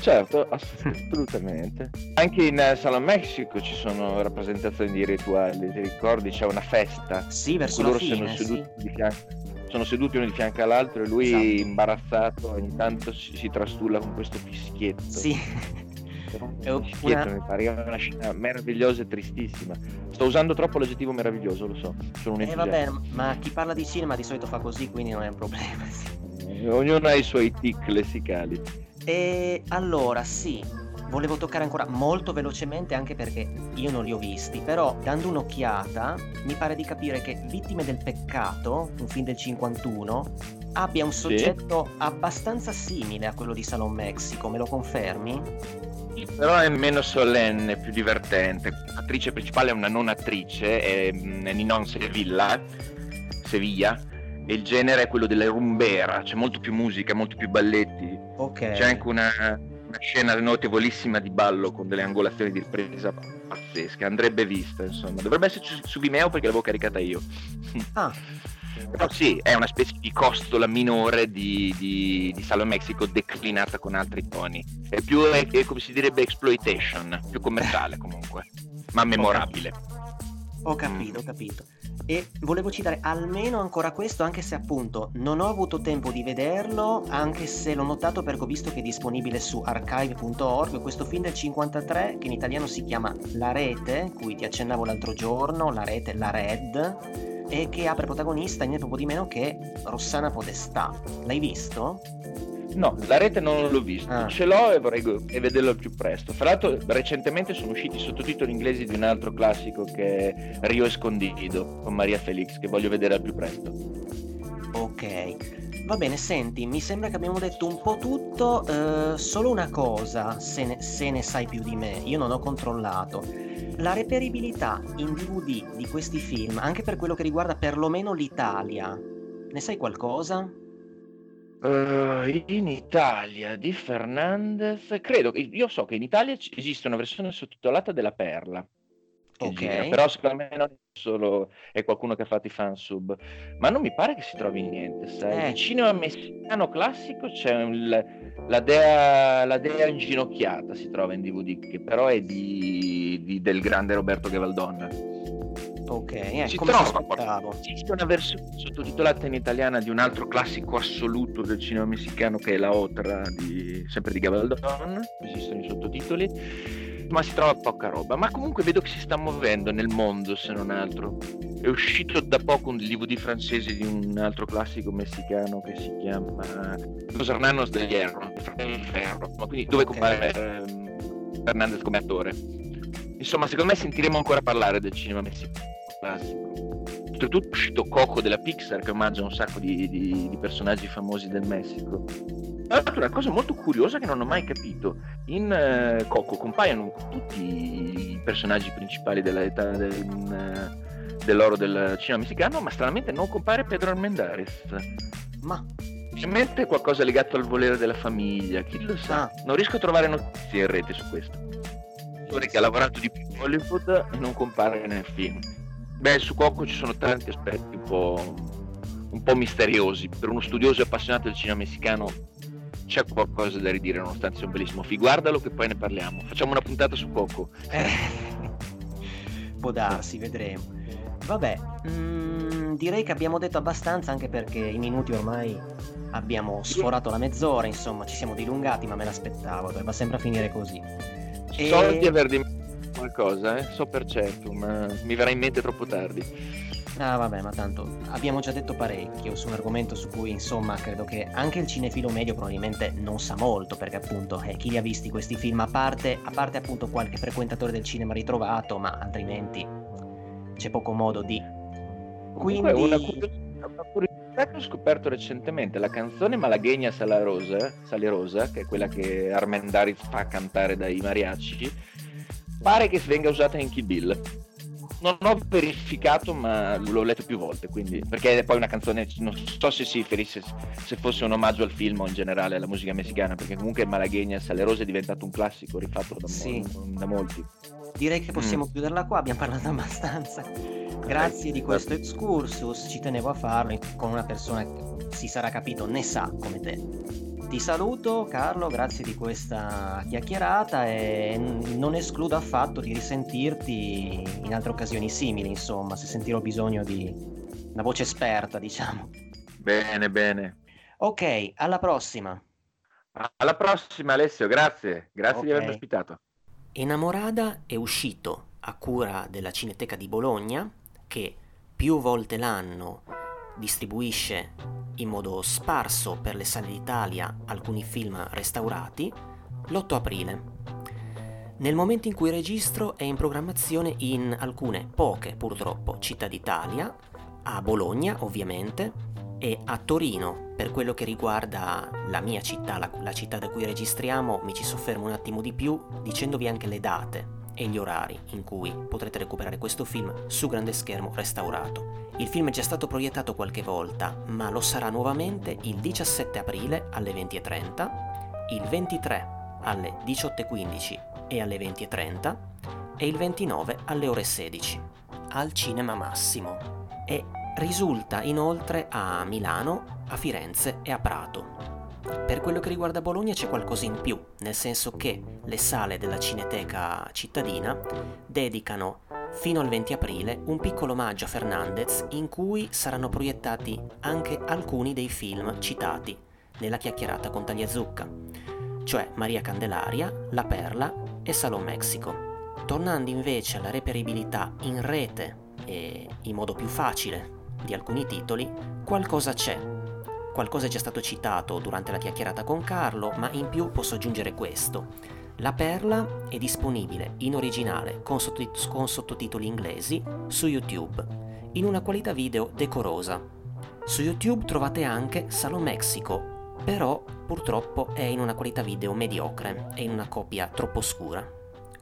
Certo, assolutamente. Anche in uh, Salon Mexico ci sono rappresentazioni di rituali, ti ricordi? C'è una festa. Sì, verso la fine, sono seduti sì. di fianco sono seduti uno di fianco all'altro e lui esatto. imbarazzato ogni tanto si, si, trastulla con questo fischietto. Sì, è una... mi pare una scena meravigliosa e tristissima. Sto usando troppo l'aggettivo meraviglioso, lo so. Sono un eh vabbè, ma chi parla di cinema di solito fa così, quindi non è un problema. Sì. Ognuno ha i suoi tic lessicali. E allora, sì, volevo toccare ancora molto velocemente anche perché io non li ho visti, però dando un'occhiata mi pare di capire che Vittime del peccato, un film del 51, abbia un soggetto sì. abbastanza simile a quello di Salon Mexico, me lo confermi? però è meno solenne, più divertente. L'attrice principale è una non attrice, è Ninon Sevilla, Sevilla, e il genere è quello della rumbera, c'è molto più musica, molto più balletti. Okay. C'è anche una, una, scena notevolissima di ballo con delle angolazioni di ripresa pazzesche, andrebbe vista, insomma. Dovrebbe esserci su Vimeo perché l'avevo caricata io. Ah. Però sì, è una specie di costola minore di, di, di Salo Mexico declinata con altri toni. È più, è, è, come si direbbe, exploitation, più commerciale comunque, ma memorabile. Ho capito, ho capito. E volevo citare almeno ancora questo, anche se appunto non ho avuto tempo di vederlo, anche se l'ho notato perché ho visto che è disponibile su archive.org, questo film del 53 che in italiano si chiama La Rete, cui ti accennavo l'altro giorno, La Rete, La Red, e che ha per protagonista niente poco di meno che Rossana Podestà. L'hai visto? No, la rete non l'ho visto, ah. ce l'ho e vorrei vederlo al più presto. Fra l'altro recentemente sono usciti i sottotitoli inglesi di un altro classico che è Rio Escondido con Maria Felix, che voglio vedere al più presto. Ok, va bene, senti, mi sembra che abbiamo detto un po' tutto, eh, solo una cosa, se ne, se ne sai più di me, io non ho controllato. La reperibilità in DVD di questi film, anche per quello che riguarda perlomeno l'Italia, ne sai qualcosa? Uh, in Italia di Fernandez, credo che io so che in Italia esiste una versione sottotitolata della Perla. Ok. Gira, però secondo me non è solo è qualcuno che ha fatto i fansub, ma non mi pare che si trovi niente. Sai? Eh. Di cinema messicano classico c'è il, la, dea, la dea inginocchiata, si trova in DVD, che però è di, di, del grande Roberto Gavaldon. Ok, eh, si trova esiste una versione sottotitolata in italiana di un altro classico assoluto del cinema messicano che è La Otra, di, sempre di Gavaldon, esistono i sottotitoli, ma si trova poca roba. Ma comunque vedo che si sta muovendo nel mondo, se non altro. È uscito da poco un DVD francese di un altro classico messicano che si chiama Los Hermanos del Hierro, ma quindi dove compare eh, Fernandez come attore. Insomma, secondo me sentiremo ancora parlare del cinema messicano classico. Oltretutto è uscito Coco della Pixar che omaggia un sacco di, di, di personaggi famosi del Messico. Tra l'altro una cosa molto curiosa che non ho mai capito, in uh, Coco compaiono tutti i personaggi principali dell'età del, uh, dell'oro del cinema messicano, ma stranamente non compare Pedro Armendares. Ma Semplicemente qualcosa legato al volere della famiglia, chi lo sa. Ah. Non riesco a trovare notizie in rete su questo. Che ha lavorato di più in Hollywood e non compare nel film. Beh, su Coco ci sono tanti aspetti un po', un po' misteriosi. Per uno studioso e appassionato del cinema messicano c'è qualcosa da ridire, nonostante sia un bellissimo film. Guardalo che poi ne parliamo. Facciamo una puntata su Coco. Eh, può darsi, vedremo. Vabbè, mm, direi che abbiamo detto abbastanza anche perché i minuti ormai abbiamo sforato la mezz'ora, insomma, ci siamo dilungati, ma me l'aspettavo, va sempre finire così. So e... di aver dimenticato qualcosa, eh? so per certo, ma mi verrà in mente troppo tardi. Ah vabbè, ma tanto abbiamo già detto parecchio su un argomento su cui insomma credo che anche il cinefilo medio probabilmente non sa molto perché appunto eh, chi li ha visti questi film a parte, a parte appunto qualche frequentatore del cinema ritrovato ma altrimenti c'è poco modo di... Quindi... Una curiosità che ho scoperto recentemente, la canzone Malagueña Salarosa, Salerosa, che è quella che Armendariz fa cantare dai mariachi, pare che venga usata in Kill Bill. Non ho verificato, ma l'ho letto più volte, quindi, perché è poi una canzone, non so se si riferisse, se fosse un omaggio al film o in generale alla musica messicana, perché comunque Malagueña Salerosa è diventato un classico rifatto da, sì. mo- da molti. Direi che possiamo mm. chiuderla qua, abbiamo parlato abbastanza. Grazie di questo excursus, ci tenevo a farlo con una persona che si sarà capito ne sa come te. Ti saluto Carlo, grazie di questa chiacchierata e non escludo affatto di risentirti in altre occasioni simili, insomma, se sentirò bisogno di una voce esperta, diciamo. Bene, bene. Ok, alla prossima. Alla prossima Alessio, grazie, grazie okay. di avermi ospitato. Enamorada è uscito a cura della Cineteca di Bologna che più volte l'anno distribuisce in modo sparso per le sale d'Italia alcuni film restaurati l'8 aprile. Nel momento in cui registro è in programmazione in alcune poche purtroppo città d'Italia, a Bologna ovviamente e a Torino per quello che riguarda la mia città, la, la città da cui registriamo, mi ci soffermo un attimo di più dicendovi anche le date e gli orari in cui potrete recuperare questo film su grande schermo restaurato. Il film è già stato proiettato qualche volta, ma lo sarà nuovamente il 17 aprile alle 20.30, il 23 alle 18.15 e alle 20.30 e il 29 alle ore 16 al Cinema Massimo e risulta inoltre a Milano, a Firenze e a Prato. Per quello che riguarda Bologna c'è qualcosa in più, nel senso che le sale della Cineteca cittadina dedicano fino al 20 aprile un piccolo omaggio a Fernandez in cui saranno proiettati anche alcuni dei film citati nella chiacchierata con Tagliazucca, cioè Maria Candelaria, La Perla e Salon Mexico. Tornando invece alla reperibilità in rete e in modo più facile di alcuni titoli, qualcosa c'è Qualcosa è già stato citato durante la chiacchierata con Carlo, ma in più posso aggiungere questo. La Perla è disponibile in originale con, sottotitoli inglesi su YouTube, in una qualità video decorosa. Su YouTube trovate anche Salo Mexico, però purtroppo è in una qualità video mediocre e in una copia troppo scura.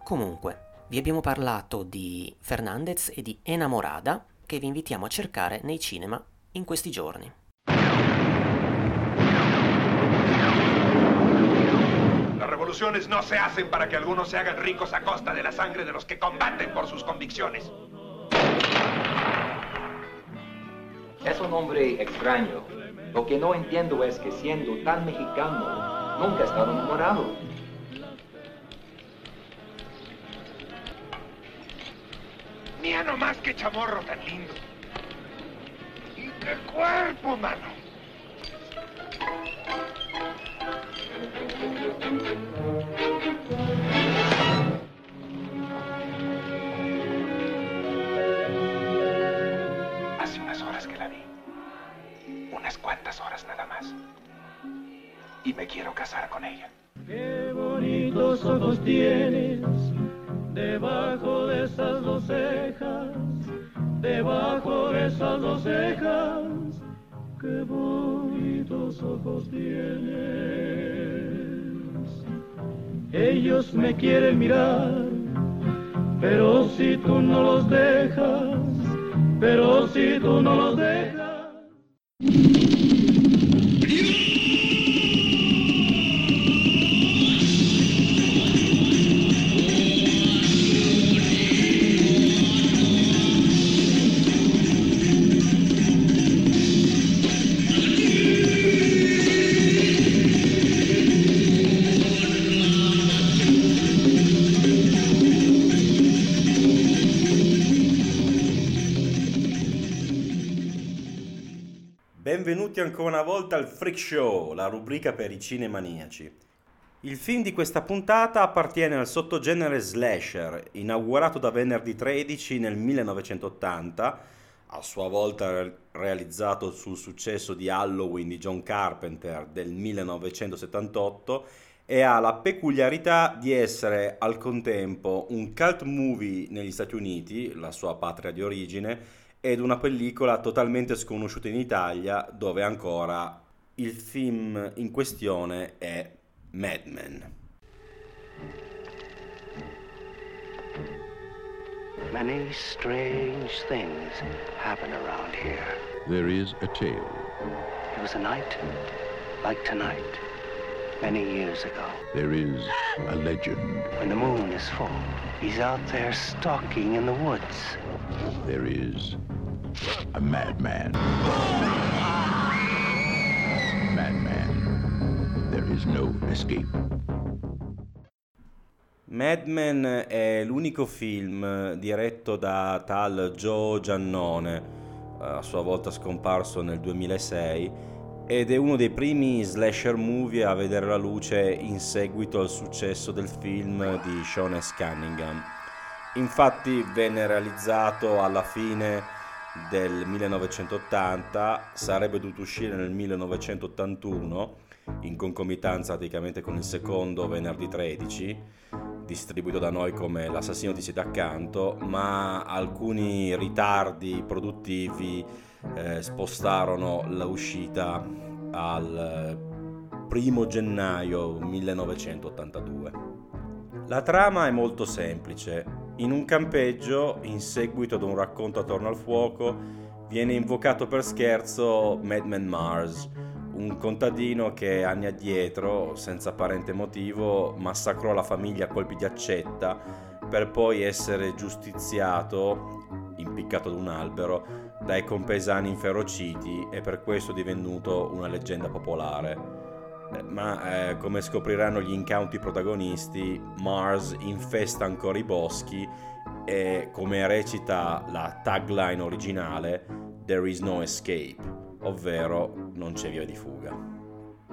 Comunque, vi abbiamo parlato di Fernandez e di Enamorada, che vi invitiamo a cercare nei cinema in questi giorni. Revoluciones no se hacen para que algunos se hagan ricos a costa de la sangre de los que combaten por sus convicciones. Es un hombre extraño. Lo que no entiendo es que siendo tan mexicano, nunca ha estado enamorado. Mira nomás qué chamorro tan lindo. Y qué cuerpo, mano. Hace unas horas que la vi. Unas cuantas horas nada más. Y me quiero casar con ella. Qué bonitos ojos tienes debajo de esas dos cejas, debajo de esas dos cejas. Qué bonitos ojos tienes. Ellos me quieren mirar, pero si tú no los dejas, pero si tú no los dejas. Benvenuti ancora una volta al Freak Show, la rubrica per i cinemaniaci. Il film di questa puntata appartiene al sottogenere slasher, inaugurato da Venerdì 13 nel 1980, a sua volta re- realizzato sul successo di Halloween di John Carpenter del 1978 e ha la peculiarità di essere al contempo un cult movie negli Stati Uniti, la sua patria di origine, ed una pellicola totalmente sconosciuta in Italia dove ancora il film in questione è Mad Men. Many strange things happen around here. There is a tale. It was a night like tonight, many years ago. There is a legend. When the moon is full, he's out there stalking in the woods. There is a madman. Madman. There is no escape. Mad Men è l'unico film diretto da tal Joe Giannone, a sua volta scomparso nel 2006, ed è uno dei primi slasher movie a vedere la luce in seguito al successo del film di Sean S. Cunningham. Infatti venne realizzato alla fine del 1980, sarebbe dovuto uscire nel 1981 in concomitanza praticamente con il secondo venerdì 13, distribuito da noi come L'assassino di siete accanto, ma alcuni ritardi produttivi eh, spostarono l'uscita al primo gennaio 1982. La trama è molto semplice. In un campeggio, in seguito ad un racconto attorno al fuoco, viene invocato per scherzo Madman Mars, un contadino che anni addietro, senza apparente motivo, massacrò la famiglia a colpi di accetta per poi essere giustiziato, impiccato ad un albero, dai compaesani inferociti e per questo divenuto una leggenda popolare. Eh, Ma eh, come scopriranno gli incauti protagonisti, Mars infesta ancora i boschi e come recita la tagline originale, There is no escape, ovvero non c'è via di fuga.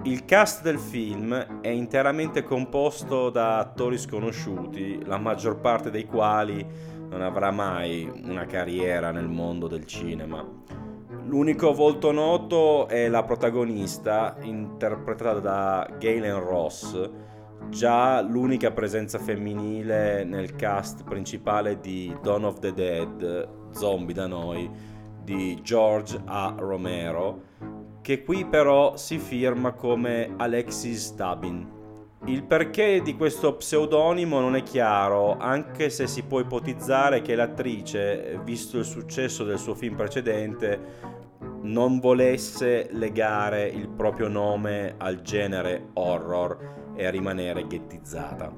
Il cast del film è interamente composto da attori sconosciuti, la maggior parte dei quali non avrà mai una carriera nel mondo del cinema. L'unico volto noto è la protagonista, interpretata da Galen Ross, già l'unica presenza femminile nel cast principale di Dawn of the Dead, zombie da noi, di George A. Romero, che qui però si firma come Alexis Tabin. Il perché di questo pseudonimo non è chiaro, anche se si può ipotizzare che l'attrice, visto il successo del suo film precedente, non volesse legare il proprio nome al genere horror e rimanere ghettizzata.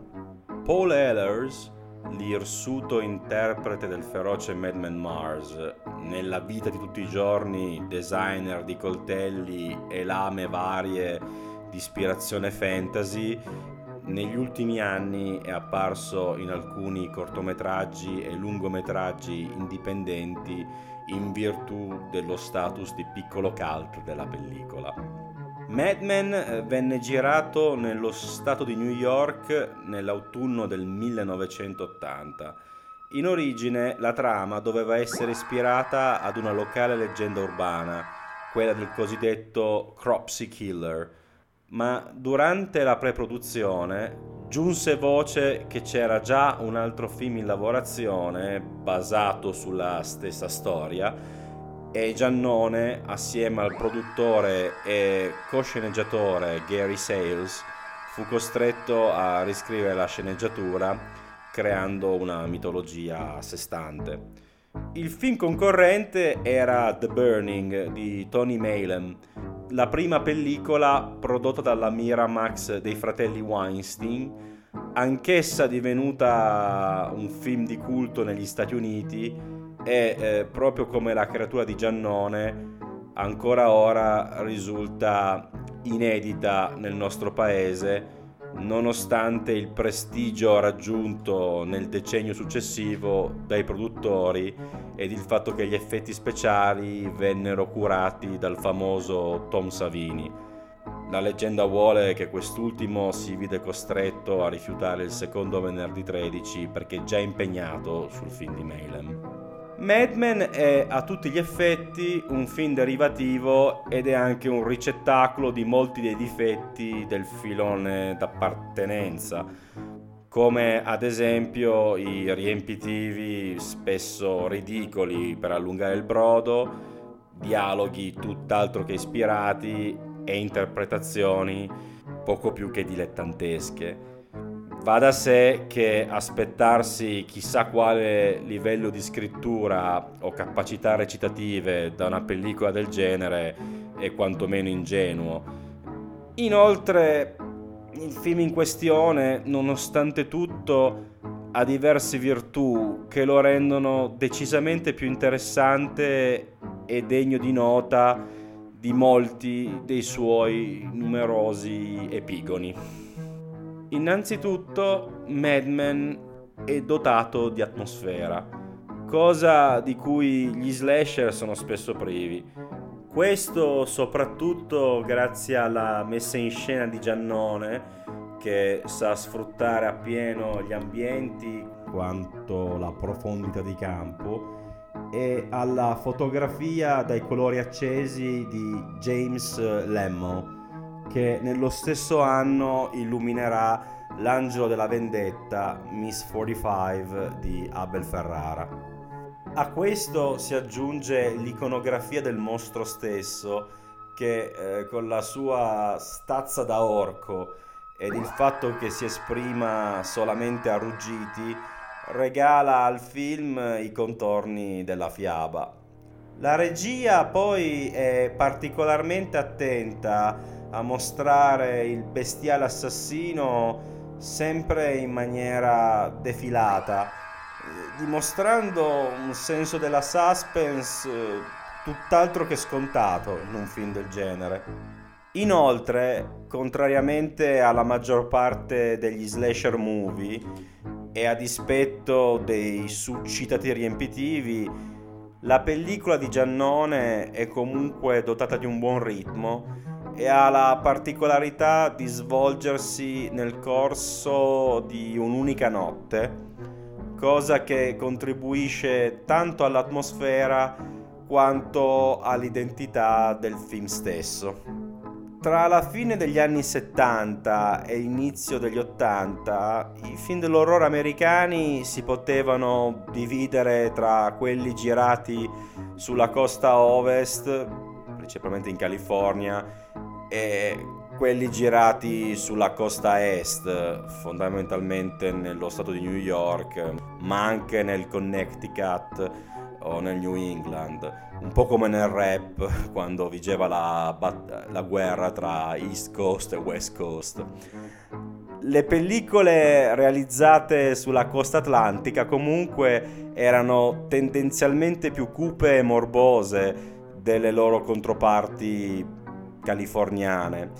Paul Ehlers, l'irsuto interprete del feroce Madman Mars, nella vita di tutti i giorni designer di coltelli e lame varie di ispirazione fantasy, negli ultimi anni è apparso in alcuni cortometraggi e lungometraggi indipendenti in virtù dello status di piccolo cult della pellicola. Mad Men eh, venne girato nello stato di New York nell'autunno del 1980. In origine la trama doveva essere ispirata ad una locale leggenda urbana, quella del cosiddetto Cropsey Killer, ma durante la pre-produzione giunse voce che c'era già un altro film in lavorazione basato sulla stessa storia e Giannone, assieme al produttore e co-sceneggiatore Gary Sales, fu costretto a riscrivere la sceneggiatura creando una mitologia a sé stante. Il film concorrente era The Burning di Tony Malem, la prima pellicola prodotta dalla Miramax dei fratelli Weinstein, anch'essa divenuta un film di culto negli Stati Uniti e eh, proprio come la creatura di Giannone ancora ora risulta inedita nel nostro paese nonostante il prestigio raggiunto nel decennio successivo dai produttori ed il fatto che gli effetti speciali vennero curati dal famoso Tom Savini. La leggenda vuole che quest'ultimo si vide costretto a rifiutare il secondo venerdì 13 perché già impegnato sul film di Malem. Mad Men è a tutti gli effetti un film derivativo ed è anche un ricettacolo di molti dei difetti del filone d'appartenenza, come ad esempio i riempitivi spesso ridicoli per allungare il brodo, dialoghi tutt'altro che ispirati e interpretazioni poco più che dilettantesche. Va da sé che aspettarsi chissà quale livello di scrittura o capacità recitative da una pellicola del genere è quantomeno ingenuo. Inoltre, il film in questione, nonostante tutto, ha diverse virtù che lo rendono decisamente più interessante e degno di nota di molti dei suoi numerosi epigoni. Innanzitutto, Mad Men è dotato di atmosfera, cosa di cui gli slasher sono spesso privi. Questo soprattutto grazie alla messa in scena di Giannone, che sa sfruttare appieno gli ambienti quanto la profondità di campo e alla fotografia dai colori accesi di James Lemmo che nello stesso anno illuminerà L'angelo della vendetta, Miss 45 di Abel Ferrara. A questo si aggiunge l'iconografia del mostro stesso che eh, con la sua stazza da orco ed il fatto che si esprima solamente a ruggiti regala al film i contorni della fiaba. La regia poi è particolarmente attenta a mostrare il bestiale assassino sempre in maniera defilata, dimostrando un senso della suspense eh, tutt'altro che scontato in un film del genere. Inoltre, contrariamente alla maggior parte degli slasher movie e a dispetto dei succitati riempitivi, la pellicola di Giannone è comunque dotata di un buon ritmo e ha la particolarità di svolgersi nel corso di un'unica notte, cosa che contribuisce tanto all'atmosfera quanto all'identità del film stesso. Tra la fine degli anni 70 e l'inizio degli 80, i film dell'orrore americani si potevano dividere tra quelli girati sulla costa ovest, principalmente in California, e quelli girati sulla costa est, fondamentalmente nello stato di New York, ma anche nel Connecticut o nel New England, un po' come nel rap quando vigeva la, bat- la guerra tra East Coast e West Coast. Le pellicole realizzate sulla costa atlantica comunque erano tendenzialmente più cupe e morbose delle loro controparti californiane.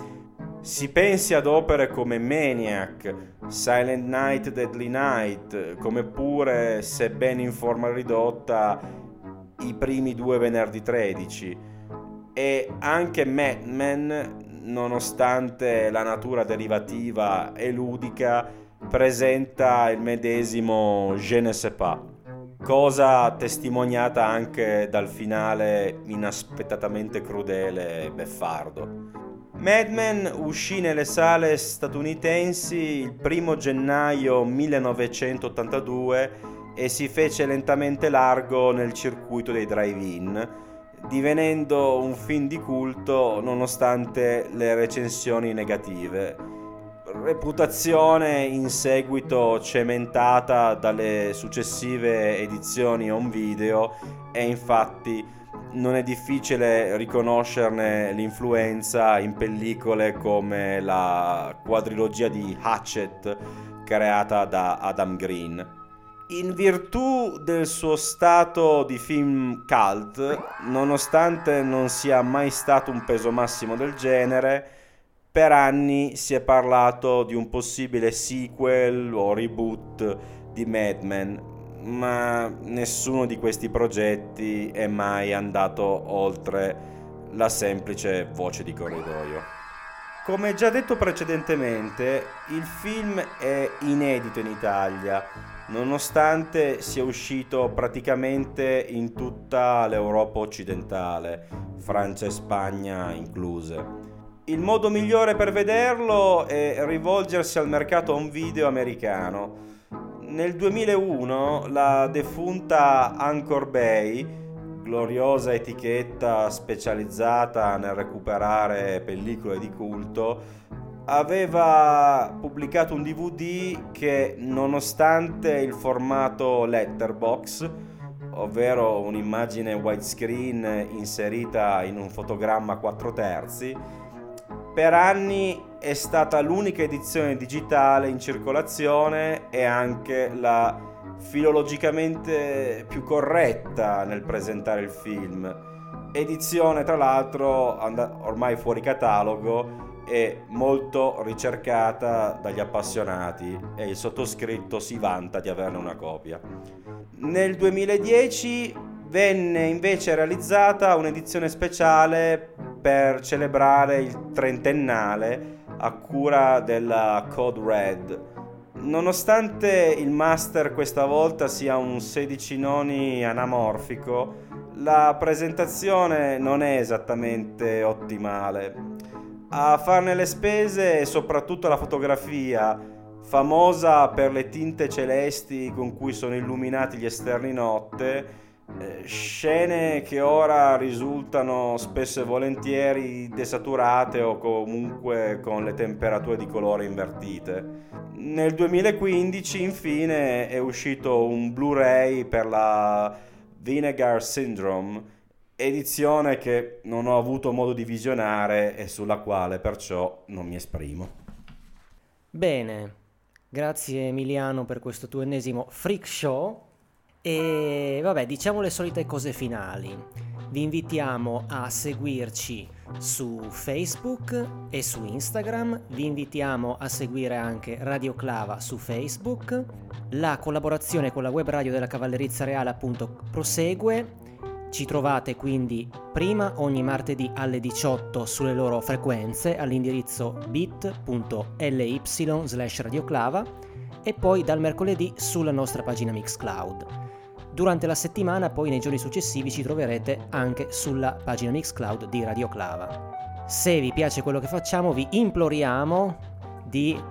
Si pensi ad opere come Maniac, Silent Night, Deadly Night, come pure, sebbene in forma ridotta, i primi due venerdì 13 e anche Mad nonostante la natura derivativa e ludica, presenta il medesimo je ne sais pas, cosa testimoniata anche dal finale inaspettatamente crudele e beffardo. Mad Men uscì nelle sale statunitensi il 1 gennaio 1982 e si fece lentamente largo nel circuito dei drive-in, divenendo un film di culto nonostante le recensioni negative. Reputazione in seguito cementata dalle successive edizioni on video e infatti non è difficile riconoscerne l'influenza in pellicole come la quadrilogia di Hatchet creata da Adam Green. In virtù del suo stato di film cult, nonostante non sia mai stato un peso massimo del genere, per anni si è parlato di un possibile sequel o reboot di Mad Men, ma nessuno di questi progetti è mai andato oltre la semplice voce di corridoio. Come già detto precedentemente, il film è inedito in Italia nonostante sia uscito praticamente in tutta l'Europa occidentale, Francia e Spagna incluse. Il modo migliore per vederlo è rivolgersi al mercato home video americano. Nel 2001 la defunta Anchor Bay, gloriosa etichetta specializzata nel recuperare pellicole di culto, aveva pubblicato un DVD che nonostante il formato letterbox, ovvero un'immagine widescreen inserita in un fotogramma a 4 terzi, per anni è stata l'unica edizione digitale in circolazione e anche la filologicamente più corretta nel presentare il film. Edizione tra l'altro ormai fuori catalogo è molto ricercata dagli appassionati e il sottoscritto si vanta di averne una copia. Nel 2010 venne invece realizzata un'edizione speciale per celebrare il trentennale a cura della Code Red. Nonostante il master questa volta sia un 16 noni anamorfico, la presentazione non è esattamente ottimale a farne le spese e soprattutto la fotografia, famosa per le tinte celesti con cui sono illuminati gli esterni notte, scene che ora risultano spesso e volentieri desaturate o comunque con le temperature di colore invertite. Nel 2015 infine è uscito un Blu-ray per la Vinegar Syndrome edizione che non ho avuto modo di visionare e sulla quale perciò non mi esprimo. Bene, grazie Emiliano per questo tuo ennesimo freak show e vabbè diciamo le solite cose finali. Vi invitiamo a seguirci su Facebook e su Instagram, vi invitiamo a seguire anche Radio Clava su Facebook, la collaborazione con la web radio della Cavallerizza Reale appunto prosegue ci trovate quindi prima ogni martedì alle 18 sulle loro frequenze all'indirizzo bit.ly slash radioclava e poi dal mercoledì sulla nostra pagina Mixcloud. Durante la settimana, poi nei giorni successivi ci troverete anche sulla pagina Mixcloud di Radioclava. Se vi piace quello che facciamo, vi imploriamo di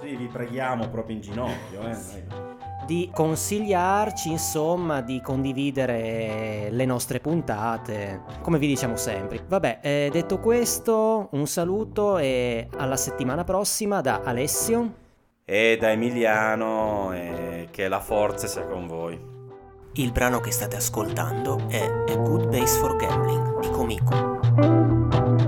Sì, vi preghiamo proprio in ginocchio. Eh. di consigliarci, insomma, di condividere le nostre puntate, come vi diciamo sempre. Vabbè, eh, detto questo, un saluto e alla settimana prossima da Alessio. E da Emiliano, e che la forza sia con voi. Il brano che state ascoltando è A Good Base for Gambling di Comico.